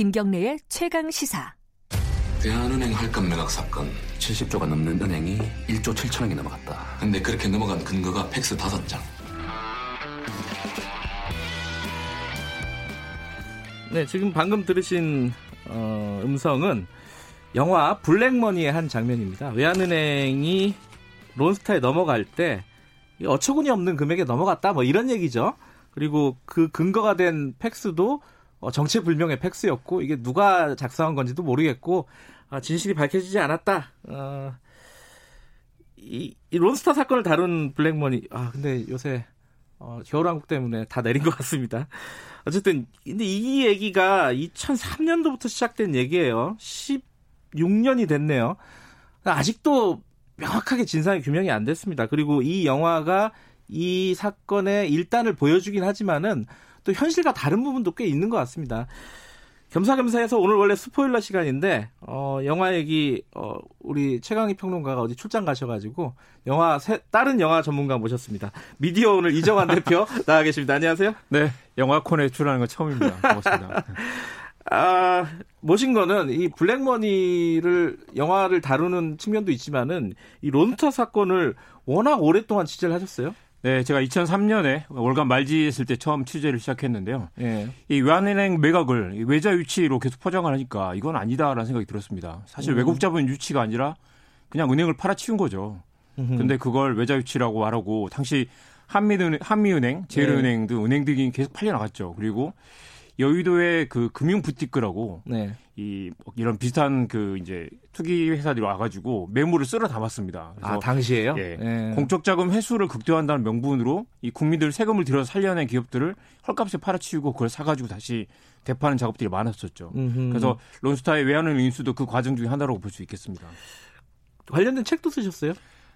김경래의 최강 시사. 대한은행 할감 매각 사건 70조가 넘는 은행이 1조 7천억이 넘어갔다. 근데 그렇게 넘어간 근거가 팩스 5장 네, 지금 방금 들으신 어, 음성은 영화 블랙머니의 한 장면입니다. 외환은행이 론스타에 넘어갈 때 어처구니 없는 금액에 넘어갔다 뭐 이런 얘기죠. 그리고 그 근거가 된 팩스도 어, 정체불명의 팩스였고 이게 누가 작성한 건지도 모르겠고 아, 진실이 밝혀지지 않았다. 어, 이, 이 론스타 사건을 다룬 블랙머니 아 근데 요새 어, 겨울왕국 때문에 다 내린 것 같습니다. 어쨌든 근데 이 얘기가 2003년도부터 시작된 얘기예요. 16년이 됐네요. 아직도 명확하게 진상이 규명이 안 됐습니다. 그리고 이 영화가 이 사건의 일단을 보여주긴 하지만은 또 현실과 다른 부분도 꽤 있는 것 같습니다. 겸사겸사해서 오늘 원래 스포일러 시간인데 어 영화 얘기 어 우리 최강희 평론가가 어디 출장 가셔가지고 영화 새, 다른 영화 전문가 모셨습니다. 미디어 오늘 이정환 대표 나와 계십니다. 안녕하세요. 네, 영화콘에 출연하는 건 처음입니다. 고맙습니다. 아 모신 거는 이 블랙머니를 영화를 다루는 측면도 있지만은 이 론타 사건을 워낙 오랫동안 취재를 하셨어요. 네, 제가 2003년에 월간 말지했을 때 처음 취재를 시작했는데요. 예. 이 외환은행 매각을 외자 유치로 계속 포장을 하니까 이건 아니다라는 생각이 들었습니다. 사실 음. 외국 자본 유치가 아니라 그냥 은행을 팔아치운 거죠. 근데 그걸 외자 유치라고 말하고 당시 한미은행, 한미은행, 제일은행 등 은행들이 계속 팔려 나갔죠. 그리고 여의도의 그 금융 부티크라고 네. 이 이런 비슷한 그 이제 투기 회사들이 와가지고 매물을 쓸어 담았습니다. 아 당시에요? 예. 예. 공적 자금 회수를 극대화한다는 명분으로 이 국민들 세금을 들여서 살려낸 기업들을 헐값에 팔아치우고 그걸 사가지고 다시 대파하는 작업들이 많았었죠. 음흠. 그래서 론스타의 외환은 인수도 그 과정 중에 하나라고 볼 수 있겠습니다. 관련된 책도 쓰셨어요?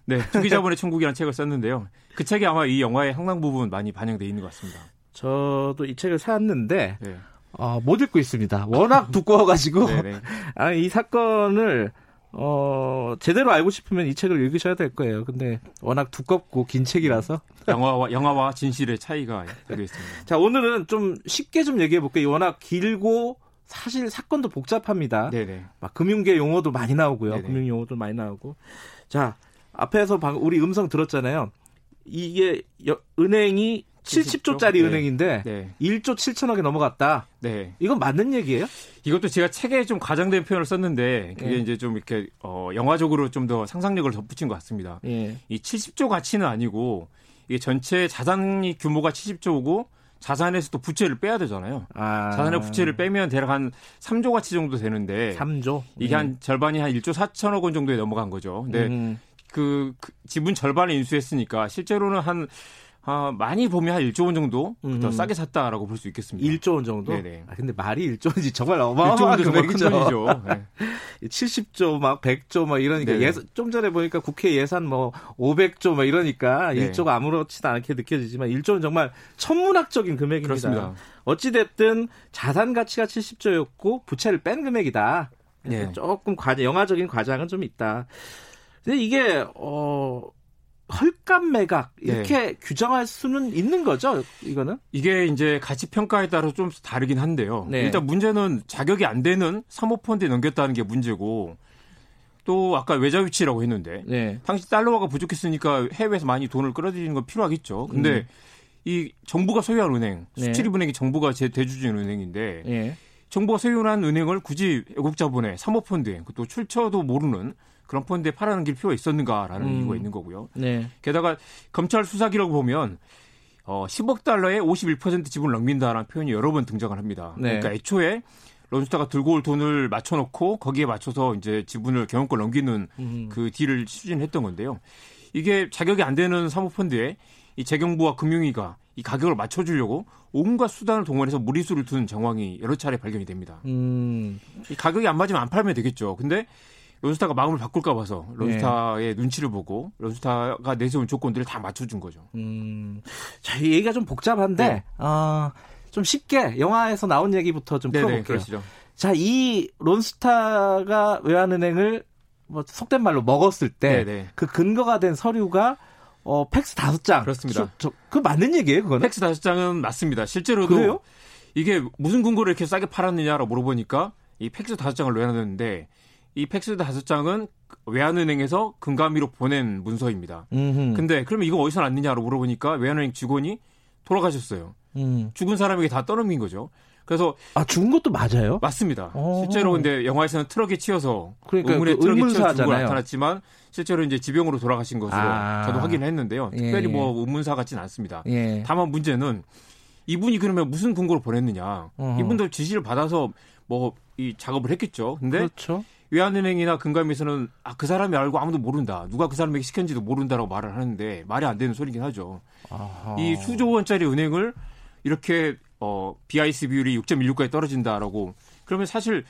네, 투기자본의 천국이라는 책을 썼는데요. 그 책이 아마 이 영화의 상당 부분 많이 반영돼 있는 것 같습니다. 저도 이 책을 샀는데 네, 어, 못 읽고 있습니다. 워낙 두꺼워가지고. 아, 이 사건을 어, 제대로 알고 싶으면 이 책을 읽으셔야 될 거예요. 근데 워낙 두껍고 긴 책이라서. 영화와 영화와 진실의 차이가 되어 있습니다. 자, 오늘은 좀 쉽게 좀 얘기해 볼게요. 워낙 길고 사실 사건도 복잡합니다. 네, 네. 막 금융계 용어도 많이 나오고요. 네네. 금융 용어도 많이 나오고. 자, 앞에서 방 우리 음성 들었잖아요. 이게 여- 은행이 70조? 70조 짜리 네. 은행인데 네. 1조 7천억에 넘어갔다. 네. 이건 맞는 얘기예요? 이것도 제가 책에 좀 과장된 표현을 썼는데 그게 예. 이제 좀 이렇게 어 영화적으로 좀 더 상상력을 덧붙인 것 같습니다. 예. 이 70조 가치는 아니고 이게 전체 자산이 규모가 70조고 자산에서 또 부채를 빼야 되잖아요. 아. 자산의 부채를 빼면 대략 한 3조 가치 정도 되는데 3조. 이게 한 절반이 한 1조 4천억 원 정도에 넘어간 거죠. 근데 음. 그, 그 지분 절반을 인수했으니까 실제로는 한 아, 많이 보면 한 1조 원 정도 더 음. 싸게 샀다라고 볼 수 있겠습니다. 1조 원 정도? 네네. 아, 근데 말이 1조 원이지 정말 1조 어마어마한 원도 정말 큰 금액이죠. 돈이죠. 네. 70조 막 100조 막 이러니까 네네. 예산, 좀 전에 보니까 국회 예산 뭐 500조 막 이러니까 네. 1조가 아무렇지도 않게 느껴지지만 1조는 정말 천문학적인 금액입니다. 그렇습니다. 어찌 됐든 자산 가치가 70조였고 부채를 뺀 금액이다. 네. 조금 과장 영화적인 과장은 좀 있다. 근데 이게 어 헐값 매각 이렇게 네. 규정할 수는 있는 거죠? 이거는? 이게 이제 가치 평가에 따라 좀 다르긴 한데요. 네. 일단 문제는 자격이 안 되는 사모펀드에 넘겼다는 게 문제고 또 아까 외자 유치라고 했는데 네. 당시 달러화가 부족했으니까 해외에서 많이 돈을 끌어들이는 건 필요하겠죠. 근데 음. 이 정부가 소유한 은행, 네. 수출입은행이 정부가 제 대주주인 은행인데 예. 정부가 소유한 은행을 굳이 외국 자본에 사모펀드에 또 출처도 모르는 그런 펀드에 팔아넘길 필요가 있었는가라는 음. 이유가 있는 거고요. 네. 게다가 검찰 수사 기록 보면 어 10억 달러에 51% 지분을 넘긴다라는 표현이 여러 번 등장을 합니다. 네. 그러니까 애초에 론스타가 들고 올 돈을 맞춰놓고 거기에 맞춰서 이제 지분을 경영권 넘기는 음. 그 딜을 추진했던 건데요. 이게 자격이 안 되는 사모펀드에 이 재경부와 금융위가 이 가격을 맞춰주려고 온갖 수단을 동원해서 무리수를 둔 정황이 여러 차례 발견이 됩니다. 음. 이 가격이 안 맞으면 안 팔면 되겠죠. 근데 론스타가 마음을 바꿀까 봐서 론스타의 눈치를 보고 론스타가 내세운 조건들을 다 맞춰준 거죠. 음, 자, 이 얘기가 좀 복잡한데, 네. 어, 좀 쉽게 영화에서 나온 얘기부터 좀 네네, 풀어볼게요. 그러시죠. 자, 이 론스타가 외환은행을 뭐 속된 말로 먹었을 때, 네네. 그 근거가 된 서류가 어, 팩스 다섯 장. 그렇습니다. 저, 그 맞는 얘기예요, 그거는? 팩스 다섯 장은 맞습니다. 실제로도 그래요? 이게 무슨 근거로 이렇게 싸게 팔았느냐라고 물어보니까 이 팩스 다섯 장을 내놨는데 이 팩스 다섯 장은 외환은행에서 금감위로 보낸 문서입니다. 음흠. 근데 그러면 이거 어디서 났느냐로 물어보니까 외환은행 직원이 돌아가셨어요. 음. 죽은 사람에게 다 떠넘긴 거죠. 그래서 아 죽은 것도 맞아요? 맞습니다. 어허. 실제로 근데 영화에서는 트럭에 치여서 그러니까 의문의 그 트럭에 치여 의문사잖아요. 나타났지만 실제로 이제 지병으로 돌아가신 것으로 아. 저도 확인을 했는데요. 예, 특별히 예. 뭐 의문사 같지는 않습니다. 예. 다만 문제는 이분이 그러면 무슨 근거로 보냈느냐. 어허. 이분도 지시를 받아서 뭐 이 작업을 했겠죠. 근데 그렇죠. 외환은행이나 금감에서는 아 그 사람이 알고 아무도 모른다. 누가 그 사람에게 시켰는지도 모른다라고 말을 하는데 말이 안 되는 소리긴 하죠. 아하. 이 수조 원짜리 은행을 이렇게 어 BIC 비율이 6.16까지 떨어진다라고 그러면 사실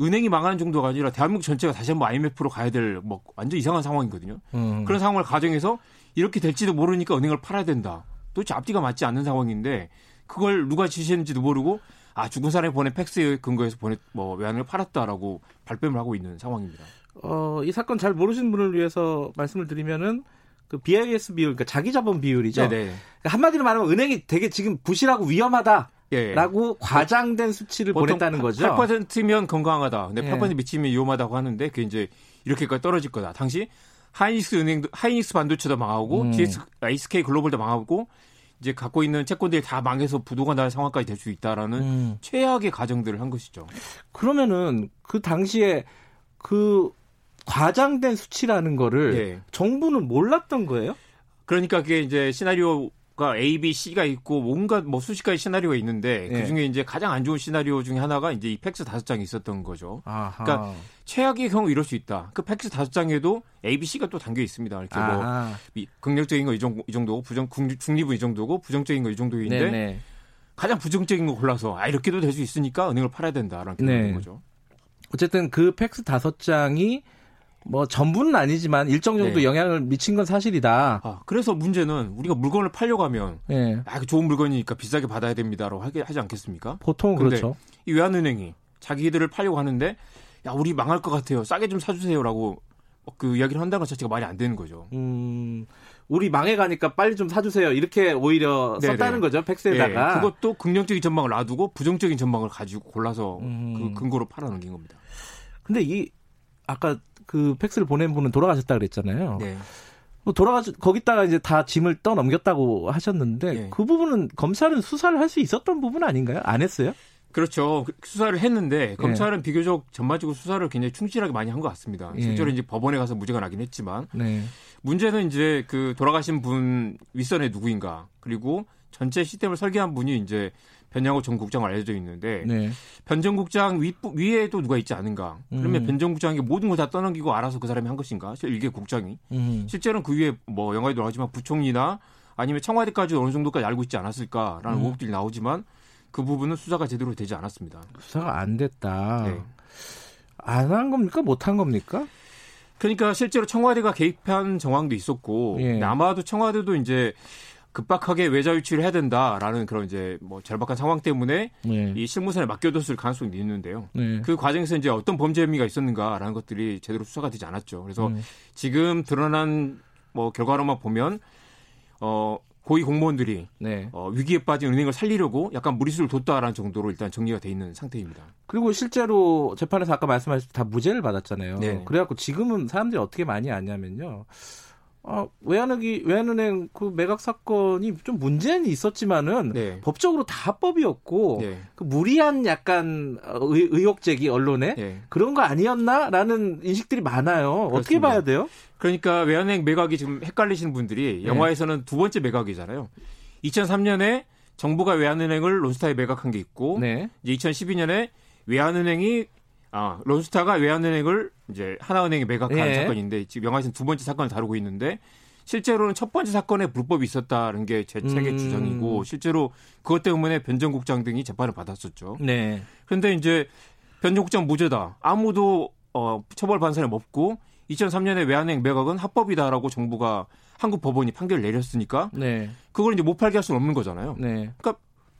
은행이 망하는 정도가 아니라 대한민국 전체가 다시 한번 IMF로 가야 될 뭐 완전 이상한 상황이거든요. 음. 그런 상황을 가정해서 이렇게 될지도 모르니까 은행을 팔아야 된다. 도대체 앞뒤가 맞지 않는 상황인데 그걸 누가 지시했는지도 모르고 아 죽은 사람이 보낸 팩스에 근거해서 보내 뭐 외환을 팔았다라고 발뺌을 하고 있는 상황입니다. 어, 이 사건 잘 모르시는 분을 위해서 말씀을 드리면은 그 BIS 비율, 그러니까 자기 자본 비율이죠. 네네. 그러니까 한마디로 말하면 은행이 되게 지금 부실하고 위험하다라고 예. 과장된 수치를 보냈다는 거죠. 8%면 건강하다. 근데 예. 8% 미치면 위험하다고 하는데 그게 이제 이렇게까지 떨어질 거다. 당시 하이닉스 은행도 하이닉스 반도체도 망하고 음. GS, SK 글로벌도 망하고 이제 갖고 있는 채권들이 다 망해서 부도가 날 상황까지 될 수 있다라는 음. 최악의 가정들을 한 것이죠. 그러면은 그 당시에 그 과장된 수치라는 거를 예. 정부는 몰랐던 거예요? 그러니까 그게 이제 시나리오 가 A, B, C가 있고 뭔가 뭐 수십 가지 시나리오가 있는데 예. 그 중에 이제 가장 안 좋은 시나리오 중에 하나가 이제 이 팩스 다섯 장이 있었던 거죠. 아하. 그러니까 최악의 경우 이럴 수 있다. 그 팩스 다섯 장에도 A, B, C가 또 담겨 있습니다. 이렇게 뭐 아하. 이 긍정적인 거 이 정도 이 정도고 부정 중- 중립은 이 정도고 부정적인 거 이 정도인데 네네. 가장 부정적인 거 골라서 아 이렇게도 될 수 있으니까 은행을 팔아야 된다라는 네. 거죠. 어쨌든 그 팩스 다섯 장이 뭐 전부는 아니지만 일정 정도 네. 영향을 미친 건 사실이다. 아 그래서 문제는 우리가 물건을 팔려고 하면 예. 아, 그 좋은 물건이니까 비싸게 받아야 됩니다라고 하게 하지 않겠습니까? 보통 그렇죠. 이 외환은행이 자기들을 팔려고 하는데 야 우리 망할 것 같아요. 싸게 좀 사주세요라고 그 이야기를 한다는 것 자체가 말이 안 되는 거죠. 음, 우리 망해가니까 빨리 좀 사주세요. 이렇게 오히려 네네. 썼다는 거죠. 팩스에다가. 예, 그것도 긍정적인 전망을 놔두고 부정적인 전망을 가지고 골라서 음. 그 근거로 팔아넘긴 겁니다. 근데 이 아까 그 팩스를 보낸 분은 돌아가셨다 그랬잖아요. 네. 뭐 돌아가 거기다가 이제 다 짐을 떠 넘겼다고 하셨는데 네. 그 부분은 검찰은 수사를 할 수 있었던 부분 아닌가요? 안 했어요? 그렇죠. 그 수사를 예. 했는데 검찰은 비교적 전반적으로 수사를 굉장히 충실하게 많이 한 것 같습니다. 예. 실제로 이제 법원에 가서 무죄가 나긴 했지만 네. 문제는 이제 그 돌아가신 분 윗선에 누구인가 그리고 전체 시스템을 설계한 분이 이제 변양호 전 국장으로 알려져 있는데 네. 변전 국장 위, 위에도 누가 있지 않은가? 그러면 음. 변전 국장에게 모든 걸 다 떠넘기고 알아서 그 사람이 한 것인가? 일개 국장이 음. 실제로는 그 위에 뭐 영화에도 나오지만 부총리나 아니면 청와대까지 어느 정도까지 알고 있지 않았을까라는 음. 의혹들이 나오지만 그 부분은 수사가 제대로 되지 않았습니다. 수사가 안 됐다. 네. 안한 겁니까? 못 한 겁니까? 그러니까 실제로 청와대가 개입한 정황도 있었고 예. 아마도 청와대도 이제 급박하게 외자 유치를 해야 된다라는 그런 이제 뭐 절박한 상황 때문에 네. 이 실무선에 맡겨뒀을 가능성이 있는데요. 네. 그 과정에서 이제 어떤 범죄 혐의가 있었는가라는 것들이 제대로 수사가 되지 않았죠. 그래서 음. 지금 드러난 뭐 결과로만 보면 어 고위 공무원들이 네. 어, 위기에 빠진 은행을 살리려고 약간 무리수를 뒀다라는 정도로 일단 정리가 돼 있는 상태입니다. 그리고 실제로 재판에서 아까 말씀하셨듯이 다 무죄를 받았잖아요. 네. 그래갖고 지금은 사람들이 어떻게 많이 아냐면요. 어, 외환은행, 외환은행 그 매각 사건이 좀 문제는 있었지만은 네. 법적으로 다 합법이었고 네. 그 무리한 약간 의, 의혹 제기 언론에 네. 그런 거 아니었나라는 인식들이 많아요. 어떻게 그렇습니다. 봐야 돼요? 그러니까 외환은행 매각이 지금 헷갈리시는 분들이 네. 영화에서는 두 번째 매각이잖아요. 2003년에 정부가 외환은행을 론스타에 매각한 게 있고 네. 이제 2012년에 외환은행이 아 론스타가 외환은행을 이제 하나은행에 매각한 예. 사건인데 지금 영화에서는 두 번째 사건을 다루고 있는데 실제로는 첫 번째 사건에 불법이 있었다는 게 제 책의 음. 주장이고 실제로 그것 때문에 변정국장 등이 재판을 받았었죠. 네. 그런데 이제 변정국장 무죄다. 아무도 어, 처벌 반선에 없고 2003년에 외환은행 매각은 합법이다라고 정부가 한국 법원이 판결을 내렸으니까 네. 그걸 이제 못 팔게 할 수는 없는 거잖아요. 네.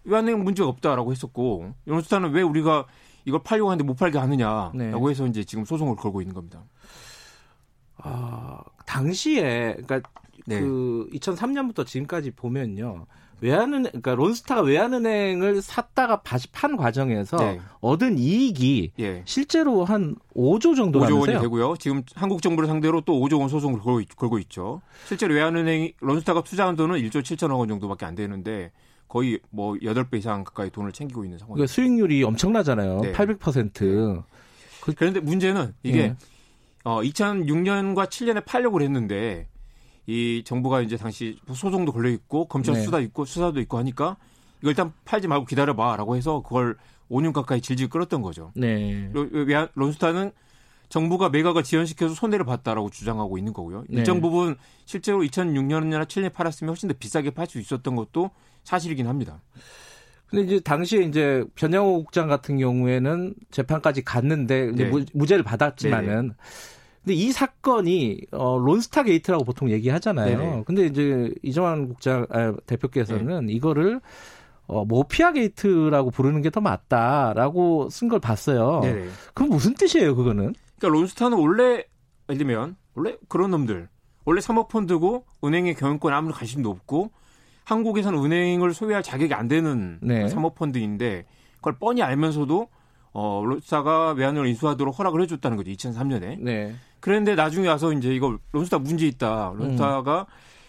외환은행 문제가 없다라고 했었고 론스타는 왜 우리가 이걸 팔려고 하는데 못 팔게 하느냐라고 네. 해서 이제 지금 소송을 걸고 있는 겁니다. 아, 당시에 그러니까 네. 그 2003년부터 지금까지 보면요. 외환은 그러니까 론스타가 외환은행을 샀다가 다시 판 과정에서 네. 얻은 이익이 예. 실제로 한 5조 정도 5조 원이 되고요. 지금 한국 정부를 상대로 또 5조 원 소송을 걸고, 있- 있죠. 실제로 외환은행이 론스타가 투자한 돈은 1조 7천억 원 정도밖에 안 되는데 거의 뭐 8배 이상 가까이 돈을 챙기고 있는 상황입니다. 그러니까 수익률이 엄청나잖아요. 네. 800%. 그런데 문제는 이게 예. 어, 2006년과 7년에 팔려고 했는데 이 정부가 이제 당시 소송도 걸려 있고 검찰 네. 수사 있고 수사도 있고 하니까 이거 일단 팔지 말고 기다려 봐라고 해서 그걸 5년 가까이 질질 끌었던 거죠. 네. 론스타는 정부가 매각을 지연시켜서 손해를 봤다라고 주장하고 있는 거고요. 네. 일정 부분 실제로 2006년이나 7년에 팔았으면 훨씬 더 비싸게 팔 수 있었던 것도 사실이긴 합니다. 근데 이제 당시에 이제 변양호 국장 같은 경우에는 재판까지 갔는데 이제 네. 무, 무죄를 받았지만은 근데 이 사건이 어 론스타 게이트라고 보통 얘기하잖아요. 네네. 근데 이제 이정환 국장 아, 대표께서는 네. 이거를 어 모피아 게이트라고 부르는 게 더 맞다라고 쓴 걸 봤어요. 네네. 그럼 무슨 뜻이에요, 그거는? 그러니까 론스타는 원래 예를 들면 원래 그런 놈들 원래 사모펀드고 은행의 경영권 아무런 관심도 없고 한국에서는 은행을 소유할 자격이 안 되는 네. 사모펀드인데 그걸 뻔히 알면서도 어 론스타가 외환을 인수하도록 허락을 해줬다는 거죠 2003년에 네. 그런데 나중에 와서 이제 이거 론스타 문제 있다 론스타가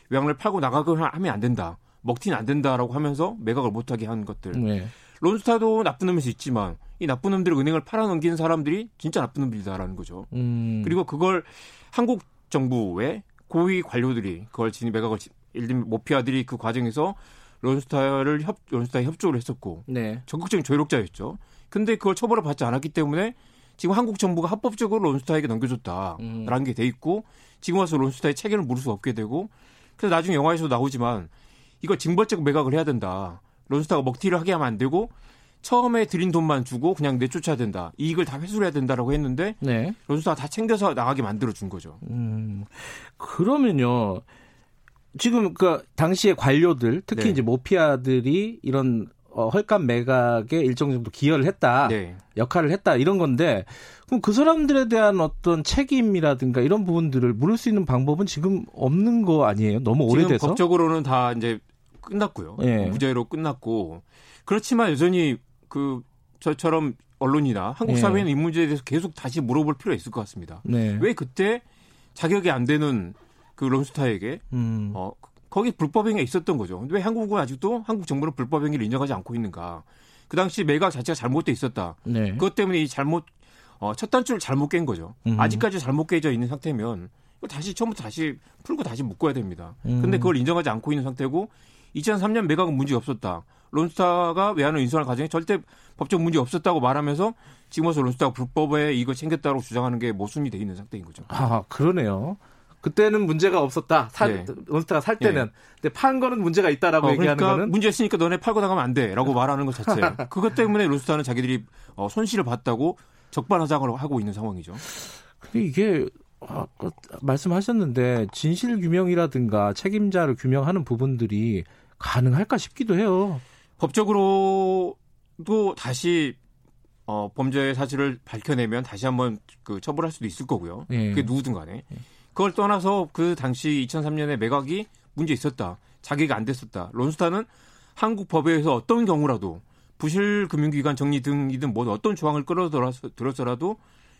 외환을 팔고 나가고 하면 안 된다 먹튀는 안 된다라고 하면서 매각을 못하게 한 것들 네. 론스타도 나쁜 놈일 수 있지만 이 나쁜 놈들을 은행을 팔아넘기는 사람들이 진짜 나쁜 놈들이다라는 거죠. 음. 그리고 그걸 한국 정부의 고위 관료들이 그걸 진입 매각을 지- 예를 들면 모피 아들이 그 과정에서 론스타를 협 론스타에 협조를 했었고 네. 적극적인 조력자였죠. 근데 그걸 처벌을 받지 않았기 때문에 지금 한국 정부가 합법적으로 론스타에게 넘겨줬다라는 음. 게돼 있고 지금 와서 론스타의 책임을 물을 수 없게 되고 그래서 나중에 영화에서도 나오지만 이거 징벌적 매각을 해야 된다. 론스타가 먹튀를 하게 하면 안 되고 처음에 들인 돈만 주고 그냥 내쫓아야 된다. 이익을 다 회수를 해야 된다라고 했는데 네. 론스타가 다 챙겨서 나가게 만들어 준 거죠. 음, 그러면요. 지금 그 당시의 관료들, 특히 네. 이제 모피아들이 이런 어, 헐값 매각에 일정 정도 기여를 했다, 네. 역할을 했다 이런 건데, 그럼 그 사람들에 대한 어떤 책임이라든가 이런 부분들을 물을 수 있는 방법은 지금 없는 거 아니에요? 너무 오래돼서. 법적으로는 다 이제 끝났고요. 예. 무죄로 끝났고 그렇지만 여전히 그 저처럼 언론이나 한국 예. 사회는 이 문제에 대해서 계속 다시 물어볼 필요가 있을 것 같습니다. 네. 왜 그때 자격이 안 되는 그 론스타에게 음. 어 거기 불법 행위가 있었던 거죠. 근데 왜 한국은 아직도 한국 정부는 불법 행위를 인정하지 않고 있는가? 그 당시 매각 자체가 잘못돼 있었다. 네. 그것 때문에 이 잘못 어, 첫 단추를 잘못 깬 거죠. 음. 아직까지 잘못 깨져 있는 상태면 이거 다시 처음부터 다시 풀고 다시 묶어야 됩니다. 음. 근데 그걸 인정하지 않고 있는 상태고 2003년 매각은 문제 없었다. 론스타가 외환을 인수하는 과정에 절대 법적 문제 없었다고 말하면서 지금 와서 론스타가 불법에 이거 챙겼다고 주장하는 게 모순이 돼 있는 상태인 거죠. 아, 그러네요. 그때는 문제가 없었다. 살, 네. 론스타가 살 때는. 근데 판 거는 문제가 있다라고 어, 얘기하는 그러니까 거는. 문제 있으니까 너네 팔고 나가면 안 돼라고 말하는 것 자체. 그것 때문에 론스타는 자기들이 어, 손실을 봤다고 적반하장을 하고 있는 상황이죠. 근데 이게 아, 그, 말씀하셨는데 진실 규명이라든가 책임자를 규명하는 부분들이 가능할까 싶기도 해요. 법적으로도 다시 어, 범죄 사실을 밝혀내면 다시 한번 그 처벌할 수도 있을 거고요. 예. 그게 누구든 간에. 그걸 떠나서 그 당시 2003년에 매각이 문제 있었다. 자기가 안 됐었다. 론스타는 한국 법에서 어떤 경우라도 부실 금융기관 정리 등이든 뭐 어떤 조항을 끌어들어서라도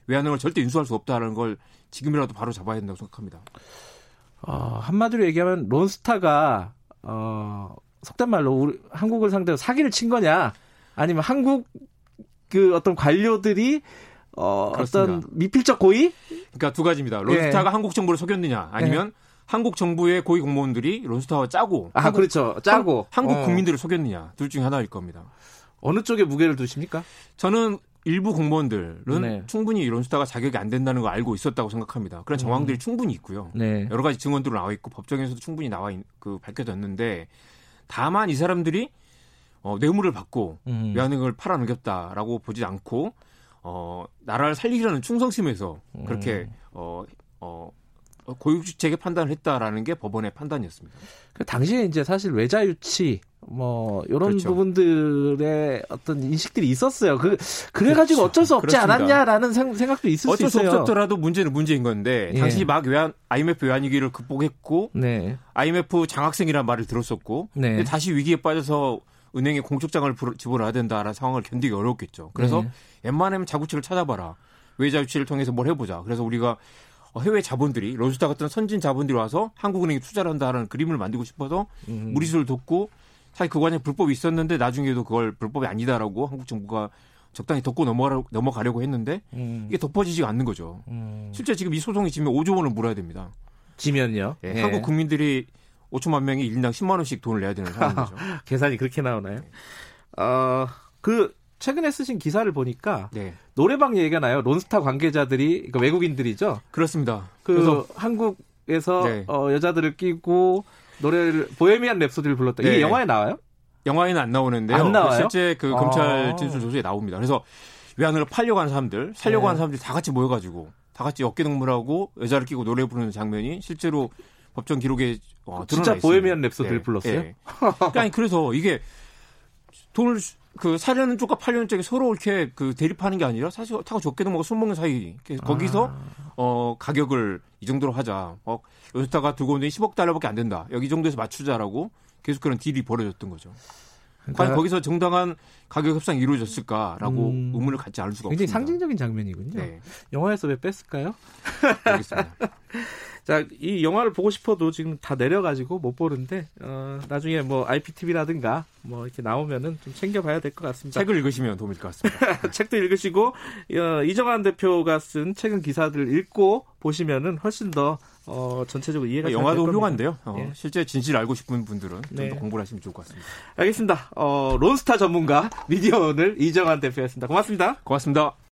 외환을 절대 인수할 수 없다는 걸 지금이라도 바로 잡아야 된다고 생각합니다. 어, 한마디로 얘기하면 론스타가 어, 속된 말로 우리 한국을 상대로 사기를 친 거냐 아니면 한국 그 어떤 관료들이 어, 그렇습니다. 어떤 미필적 고의? 그러니까 두 가지입니다. 론스타가 예. 한국 정부를 속였느냐 아니면 한국 정부의 고위 공무원들이 론스타와 짜고 아, 그렇죠. 짜고 한 국 어. 국민들을 속였느냐 둘 중에 하나일 겁니다. 어느 쪽에 무게를 두십니까? 저는 일부 공무원들은 네. 충분히 론스타가 자격이 안 된다는 걸 알고 있었다고 생각합니다. 그런 정황들이 충분히 있고요. 네. 여러 가지 증언들로 나와 있고 법정에서도 충분히 나와 있, 그 밝혀졌는데 다만 이 사람들이 어, 뇌물을 받고 음. 외환은행을 팔아넘겼다라고 보지 않고 어, 나라를 살리려는 충성심에서 그렇게 음. 어, 어, 고육직책의 판단을 했다라는 게 법원의 판단이었습니다. 그 당시에 이제 사실 외자 유치 뭐 이런 그렇죠. 부분들의 어떤 인식들이 있었어요. 그 그래가지고 그렇죠. 어쩔 수 없지 그렇습니다. 않았냐라는 생, 각도 있을 어쩔 수수 있어요. 없었더라도 문제는 문제인 건데 예. 당시 막 외환 IMF 외환위기를 극복했고 네, IMF 장학생이라는 말을 들었었고 네. 다시 위기에 빠져서 은행에 공적장을 지불해야 된다라는 상황을 견디기 어렵겠죠. 그래서 네. 웬만하면 자구치를 찾아봐라. 외자 유치를 통해서 뭘 해보자. 그래서 우리가 해외 자본들이 로스타 같은 선진 자본들이 와서 한국은행에 투자를 한다라는 그림을 만들고 싶어서 음. 무리수를 뒀고 사실 그 과정에 불법이 있었는데 나중에도 그걸 불법이 아니다라고 한국 정부가 적당히 덮고 넘어가려, 넘어가려고 했는데 음, 이게 덮어지지가 않는 거죠. 음. 실제 지금 이 소송이 지면 5조 원을 물어야 됩니다. 지면요. 예, 예. 한국 국민들이 5천만 명이 1인당 10만 원씩 돈을 내야 되는 상황이죠. 계산이 그렇게 나오나요? 어, 그 최근에 쓰신 기사를 보니까 네, 노래방 얘기가 나요. 론스타 관계자들이 그러니까 외국인들이죠. 그렇습니다. 그 그래서 한국에서 네. 어, 여자들을 끼고 노래를 보헤미안 랩소디를 불렀다. 이게 네. 영화에 나와요? 영화에는 안 나오는데요. 안 나와요? 실제 그 검찰 아. 진술 조서에 나옵니다. 그래서 외환으로 팔려고 하는 사람들, 살려고 네. 하는 사람들이 다 같이 모여가지고 다 같이 어깨 동무하고 여자를 끼고 노래 부르는 장면이 실제로 법정 기록에 어, 진짜 드러나 있습니다. 보헤미안 랩소디를 예, 불렀어요? 예. 그러니까 아니, 그래서 이게 돈을 주- 그 사려는 쪽과 팔려는 쪽이 서로 이렇게 그 대립하는 게 아니라 사실 타고 적게도 술 먹는 사이 거기서 아. 어 가격을 이 정도로 하자. 어 연스타가 들고 온 돈이 10억 달러밖에 안 된다. 여기 이 정도에서 맞추자라고 계속 그런 딜이 벌어졌던 거죠. 과연 그러니까 거기서 정당한 가격 협상이 이루어졌을까라고 음. 의문을 갖지 않을 수가 굉장히 없습니다. 상징적인 장면이군요. 네, 영화에서 왜 뺐을까요? 알겠습니다. 자, 이 영화를 보고 싶어도 지금 다 내려가지고 못 보는데 어, 나중에 뭐 IPTV라든가 뭐 이렇게 나오면은 좀 챙겨봐야 될 것 같습니다. 책을 읽으시면 도움일 것 같습니다. 책도 읽으시고 어, 이정환 대표가 쓴 최근 기사들을 읽고 보시면은 훨씬 더 어, 전체적으로 이해가 영화도. 훌륭한데요. 어, 예. 실제 진실 알고 싶은 분들은 네. 좀더 공부를 하시면 좋을 것 같습니다. 알겠습니다. 어, 론스타 전문가 미디어 오늘 이정환 대표였습니다. 고맙습니다. 고맙습니다.